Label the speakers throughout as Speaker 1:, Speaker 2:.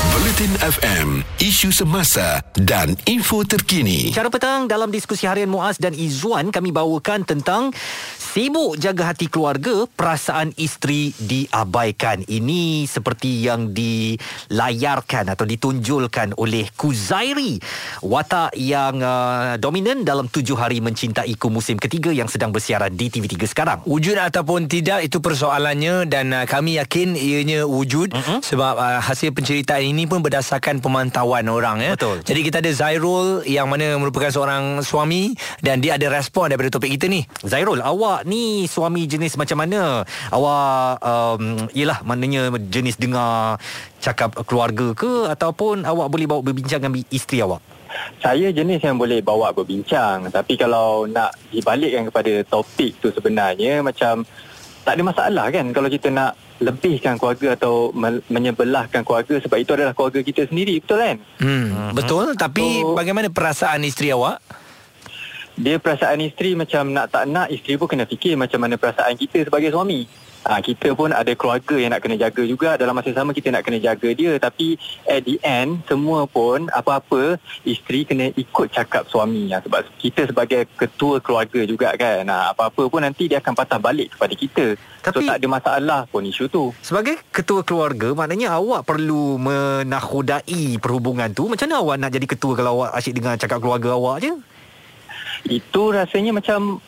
Speaker 1: Bulletin FM, isu semasa dan info terkini.
Speaker 2: Cara petang dalam diskusi harian Muaz dan Izzuan kami bawakan tentang sibuk jaga hati keluarga, perasaan isteri diabaikan. Ini seperti yang dilayarkan atau ditunjulkan oleh Kuzairi. Watak yang uh, dominan dalam tujuh hari mencintaiku musim ketiga yang sedang bersiaran di TV3 sekarang.
Speaker 3: Wujud ataupun tidak itu persoalannya dan uh, kami yakin ianya wujud uh-huh. sebab uh, hasil penceritaan ini pun berdasarkan pemantauan orang ya.
Speaker 2: Betul.
Speaker 3: Jadi kita ada Zairul yang mana merupakan seorang suami dan dia ada respon daripada topik kita ni.
Speaker 2: Zairul, awak ni suami jenis macam mana? Awak um, yelah maknanya jenis dengar cakap keluarga ke ataupun awak boleh bawa berbincang dengan isteri awak?
Speaker 4: Saya jenis yang boleh bawa berbincang Tapi kalau nak dibalikkan kepada topik tu sebenarnya Macam tak ada masalah kan Kalau kita nak lebihkan keluarga atau menyebelahkan keluarga Sebab itu adalah keluarga kita sendiri Betul kan?
Speaker 3: Hmm, uh-huh. Betul Tapi so, bagaimana perasaan isteri awak?
Speaker 4: Dia perasaan isteri macam nak tak nak Isteri pun kena fikir macam mana perasaan kita sebagai suami ha, kita pun ada keluarga yang nak kena jaga juga. Dalam masa sama kita nak kena jaga dia. Tapi at the end semua pun apa-apa isteri kena ikut cakap suami. Ya, sebab kita sebagai ketua keluarga juga kan. Ha, apa-apa pun nanti dia akan patah balik kepada kita. Tapi, so tak ada masalah pun isu tu.
Speaker 2: Sebagai ketua keluarga maknanya awak perlu menakodai perhubungan tu. Macam mana awak nak jadi ketua kalau awak asyik dengan cakap keluarga awak je?
Speaker 4: Itu rasanya macam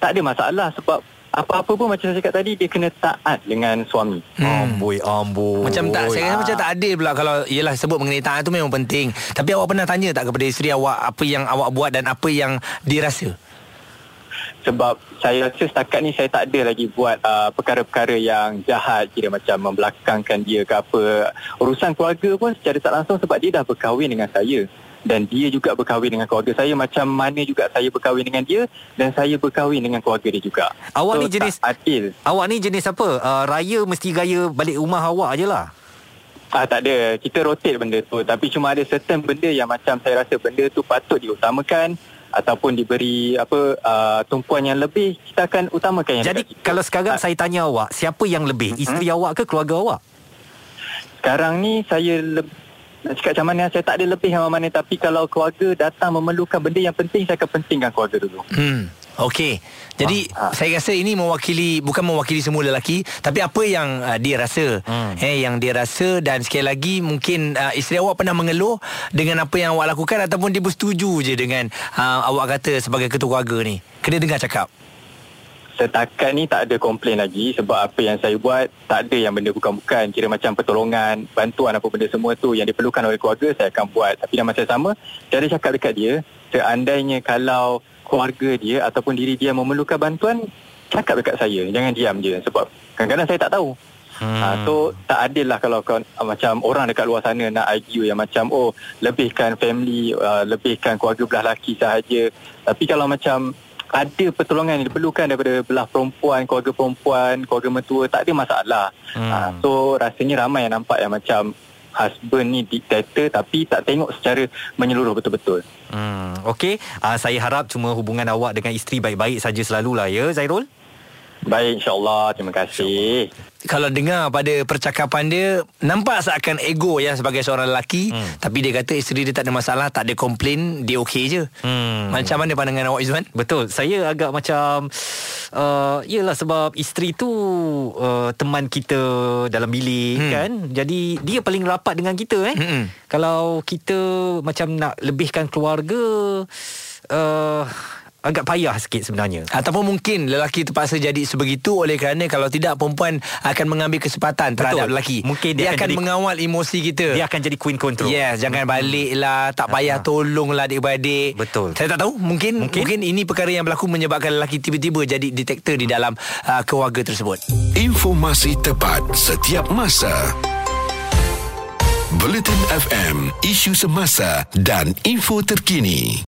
Speaker 4: tak ada masalah sebab apa-apa pun macam saya cakap tadi dia kena taat dengan suami.
Speaker 2: Hmm. Amboi amboi.
Speaker 3: Macam tak saya rasa macam tak adil pula kalau ialah sebut mengenai taat tu memang penting. Tapi awak pernah tanya tak kepada isteri awak apa yang awak buat dan apa yang dirasa?
Speaker 4: Sebab saya rasa setakat ni saya tak ada lagi buat uh, perkara-perkara yang jahat kira macam membelakangkan dia ke apa. Urusan keluarga pun secara tak langsung sebab dia dah berkahwin dengan saya dan dia juga berkahwin dengan keluarga saya macam mana juga saya berkahwin dengan dia dan saya berkahwin dengan keluarga dia juga.
Speaker 2: Awak so, ni jenis adil. Awak ni jenis apa? Uh, raya mesti gaya balik rumah awak je lah.
Speaker 4: Ah tak ada. Kita rotate benda tu tapi cuma ada certain benda yang macam saya rasa benda tu patut diutamakan ataupun diberi apa uh, tumpuan yang lebih kita akan utamakan yang
Speaker 2: Jadi kalau sekarang ha. saya tanya awak siapa yang lebih hmm? isteri awak ke keluarga awak?
Speaker 4: Sekarang ni saya nak cakap macam mana saya tak ada lebih yang mana tapi kalau keluarga datang memerlukan benda yang penting saya akan pentingkan keluarga dulu.
Speaker 3: Hmm. Okey. Jadi ha, ha. saya rasa ini mewakili bukan mewakili semua lelaki tapi apa yang uh, dia rasa. Hmm. Eh yang dia rasa dan sekali lagi mungkin uh, isteri awak pernah mengeluh dengan apa yang awak lakukan ataupun dia bersetuju je dengan uh, awak kata sebagai ketua keluarga ni. Kena dengar cakap
Speaker 4: setakat ni tak ada komplain lagi sebab apa yang saya buat tak ada yang benda bukan-bukan. Kira macam pertolongan bantuan apa benda semua tu yang diperlukan oleh keluarga saya akan buat. Tapi dalam masa sama saya ada cakap dekat dia seandainya kalau keluarga dia ataupun diri dia memerlukan bantuan cakap dekat saya. Jangan diam je sebab kadang-kadang saya tak tahu. Hmm. Ha, so tak adil lah kalau kau, uh, macam orang dekat luar sana nak argue yang macam oh lebihkan family uh, lebihkan keluarga belah lelaki sahaja. Tapi kalau macam ada pertolongan yang diperlukan daripada belah perempuan, keluarga perempuan, keluarga mentua, tak ada masalah. Hmm. Ha, so rasanya ramai yang nampak yang macam husband ni dictator tapi tak tengok secara menyeluruh betul-betul.
Speaker 2: Hmm, Okey, uh, saya harap cuma hubungan awak dengan isteri baik-baik saja selalulah ya Zairul.
Speaker 4: Baik insyaAllah Terima kasih
Speaker 3: Kalau dengar pada percakapan dia Nampak seakan ego ya Sebagai seorang lelaki hmm. Tapi dia kata isteri dia tak ada masalah Tak ada komplain Dia okey je hmm. Macam mana pandangan awak Izzuan?
Speaker 2: Betul Saya agak macam uh, Yelah sebab isteri tu uh, Teman kita Dalam bilik hmm. kan Jadi dia paling rapat dengan kita eh hmm. Kalau kita Macam nak lebihkan keluarga uh, agak payah sikit sebenarnya.
Speaker 3: Ataupun mungkin lelaki terpaksa jadi sebegitu oleh kerana kalau tidak perempuan akan mengambil kesempatan terhadap Betul. lelaki.
Speaker 2: Mungkin
Speaker 3: dia,
Speaker 2: dia
Speaker 3: akan, akan mengawal emosi kita.
Speaker 2: Dia akan jadi queen control.
Speaker 3: Yes, jangan hmm. baliklah, tak ah, payah uh-huh. tolonglah adik-beradik.
Speaker 2: Betul.
Speaker 3: Saya tak tahu, mungkin mungkin, mungkin ini perkara yang berlaku menyebabkan lelaki tiba-tiba jadi detektor di dalam uh, keluarga tersebut.
Speaker 1: Informasi tepat setiap masa. Bulletin FM, isu semasa dan info terkini.